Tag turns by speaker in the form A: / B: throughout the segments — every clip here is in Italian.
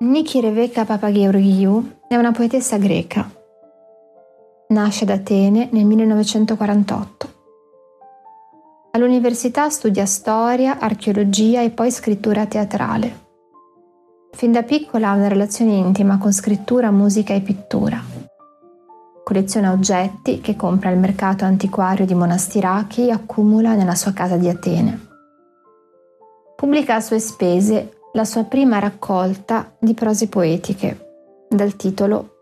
A: Niki Reveka Papageorgiou è una poetessa greca. Nasce ad Atene nel 1948. All'università studia storia, archeologia e poi scrittura teatrale. Fin da piccola ha una relazione intima con scrittura, musica e pittura. Colleziona oggetti che compra al mercato antiquario di Monastirachi e accumula nella sua casa di Atene. Pubblica a sue spese la sua prima raccolta di prose poetiche, dal titolo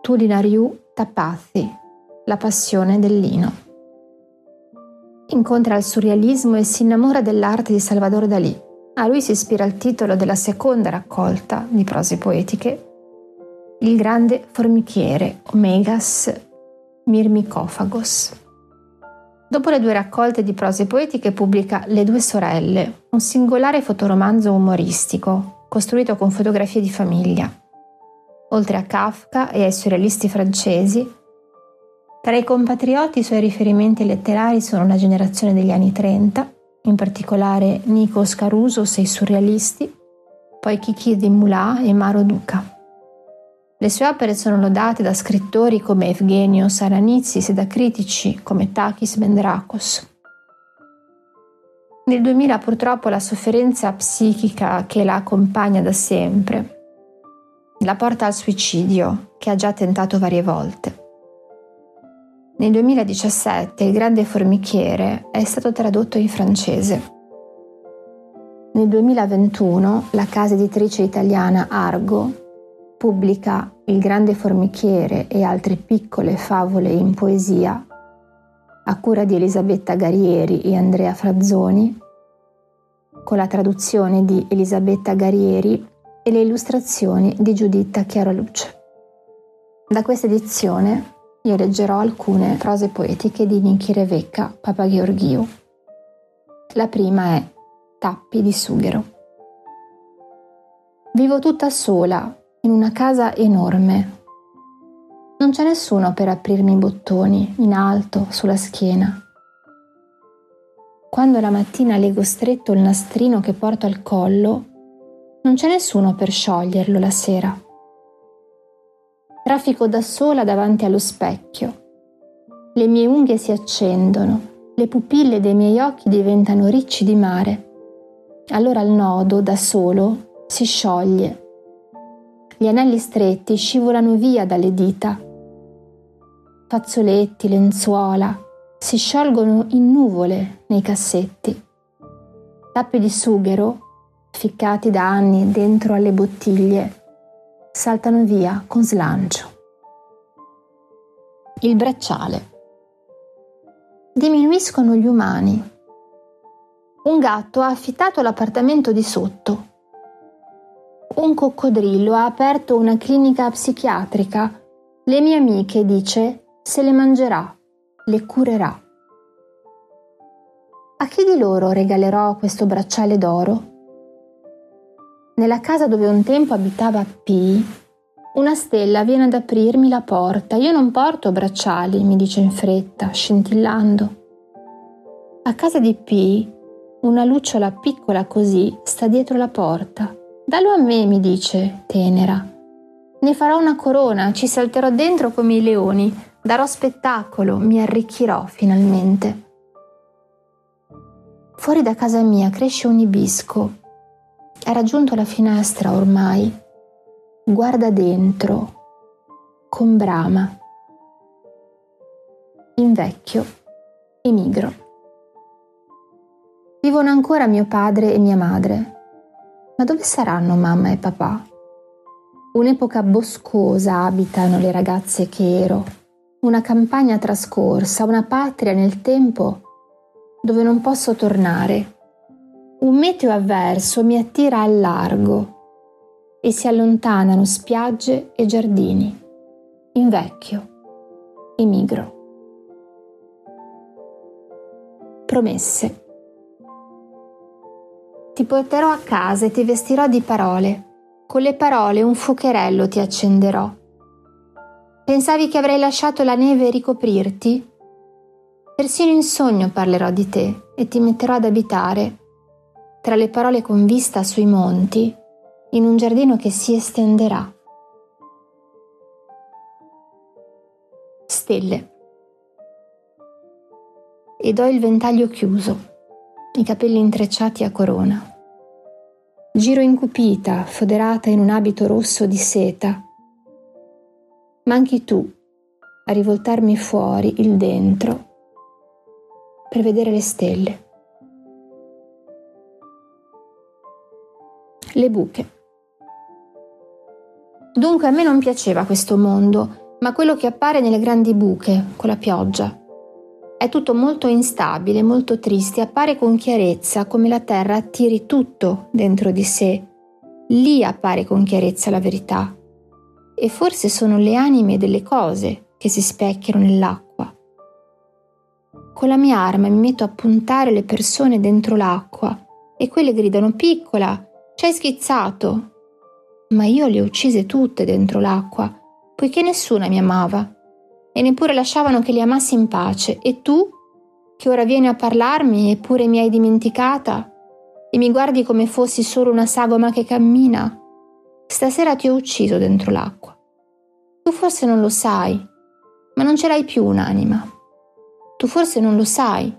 A: Tulinariu Tapathi, la passione del lino. Incontra il surrealismo e si innamora dell'arte di Salvador Dalì. A lui si ispira il titolo della seconda raccolta di prose poetiche, Il grande formichiere, Omegas Mirmicofagos. Dopo le due raccolte di prose poetiche pubblica Le due sorelle, un singolare fotoromanzo umoristico, costruito con fotografie di famiglia. Oltre a Kafka e ai surrealisti francesi, tra i compatrioti i suoi riferimenti letterari sono la generazione degli anni 30, in particolare Nikos Carusos e i surrealisti, poi Kiki di Moulin e Maro Duca. Le sue opere sono lodate da scrittori come Evgenio Saranitsis e da critici come Takis Bendrakos. Nel 2000 purtroppo la sofferenza psichica che la accompagna da sempre la porta al suicidio, che ha già tentato varie volte. Nel 2017 Il grande formichiere è stato tradotto in francese. Nel 2021 la casa editrice italiana Argo pubblica Il grande formichiere e altre piccole favole in poesia a cura di Elisabetta Garieri e Andrea Frazzoni, con la traduzione di Elisabetta Garieri e le illustrazioni di Giuditta Chiaraluce. Da questa edizione io leggerò alcune prose poetiche di Niki Revecca Papagheorghiu. La prima è Tappi di sughero. Vivo tutta sola in una casa enorme. Non c'è nessuno per aprirmi i bottoni in alto sulla schiena. Quando la mattina lego stretto il nastrino che porto al collo, non c'è nessuno per scioglierlo la sera. Traffico da sola davanti allo specchio. Le mie unghie si accendono, le pupille dei miei occhi diventano ricci di mare. Allora il nodo, da solo, si scioglie gli anelli stretti scivolano via dalle dita. Fazzoletti, lenzuola si sciolgono in nuvole nei cassetti. Tappi di sughero, ficcati da anni dentro alle bottiglie, saltano via con slancio. Il bracciale. Diminuiscono gli umani. Un gatto ha affittato l'appartamento di sotto un coccodrillo ha aperto una clinica psichiatrica. Le mie amiche, dice, se le mangerà, le curerà. A chi di loro regalerò questo bracciale d'oro? Nella casa dove un tempo abitava P, una stella viene ad aprirmi la porta. Io non porto bracciali, mi dice in fretta, scintillando. A casa di P, una lucciola piccola così sta dietro la porta. Dallo a me, mi dice, tenera. Ne farò una corona, ci salterò dentro come i leoni, darò spettacolo, mi arricchirò finalmente. Fuori da casa mia cresce un ibisco. Ha raggiunto la finestra ormai. Guarda dentro, con brama. Invecchio, emigro. Vivono ancora mio padre e mia madre ma dove saranno mamma e papà? Un'epoca boscosa abitano le ragazze che ero, una campagna trascorsa, una patria nel tempo dove non posso tornare. Un meteo avverso mi attira al largo e si allontanano spiagge e giardini. Invecchio, emigro. Promesse. Ti porterò a casa e ti vestirò di parole. Con le parole un fuocherello ti accenderò. Pensavi che avrei lasciato la neve ricoprirti? Persino in sogno parlerò di te e ti metterò ad abitare, tra le parole con vista sui monti, in un giardino che si estenderà. Stelle. Ed ho il ventaglio chiuso, i capelli intrecciati a corona. Giro incupita, foderata in un abito rosso di seta. Manchi tu a rivoltarmi fuori il dentro per vedere le stelle. Le buche. Dunque a me non piaceva questo mondo, ma quello che appare nelle grandi buche, con la pioggia. È tutto molto instabile, molto triste, appare con chiarezza come la terra attiri tutto dentro di sé. Lì appare con chiarezza la verità. E forse sono le anime delle cose che si specchiano nell'acqua. Con la mia arma mi metto a puntare le persone dentro l'acqua e quelle gridano piccola, ci hai schizzato, ma io le ho uccise tutte dentro l'acqua, poiché nessuna mi amava, e neppure lasciavano che li amassi in pace. E tu, che ora vieni a parlarmi, eppure mi hai dimenticata, e mi guardi come fossi solo una sagoma che cammina, stasera ti ho ucciso dentro l'acqua. Tu forse non lo sai, ma non ce l'hai più un'anima. Tu forse non lo sai.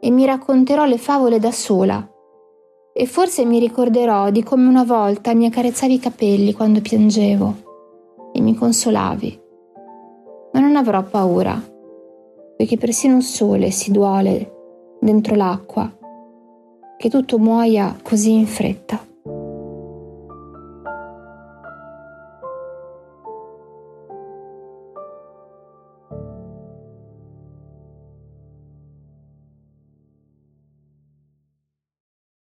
A: E mi racconterò le favole da sola e forse mi ricorderò di come una volta mi accarezzavi i capelli quando piangevo e mi consolavi. Ma non avrò paura, perché persino il sole si duole dentro l'acqua, che tutto muoia così in fretta.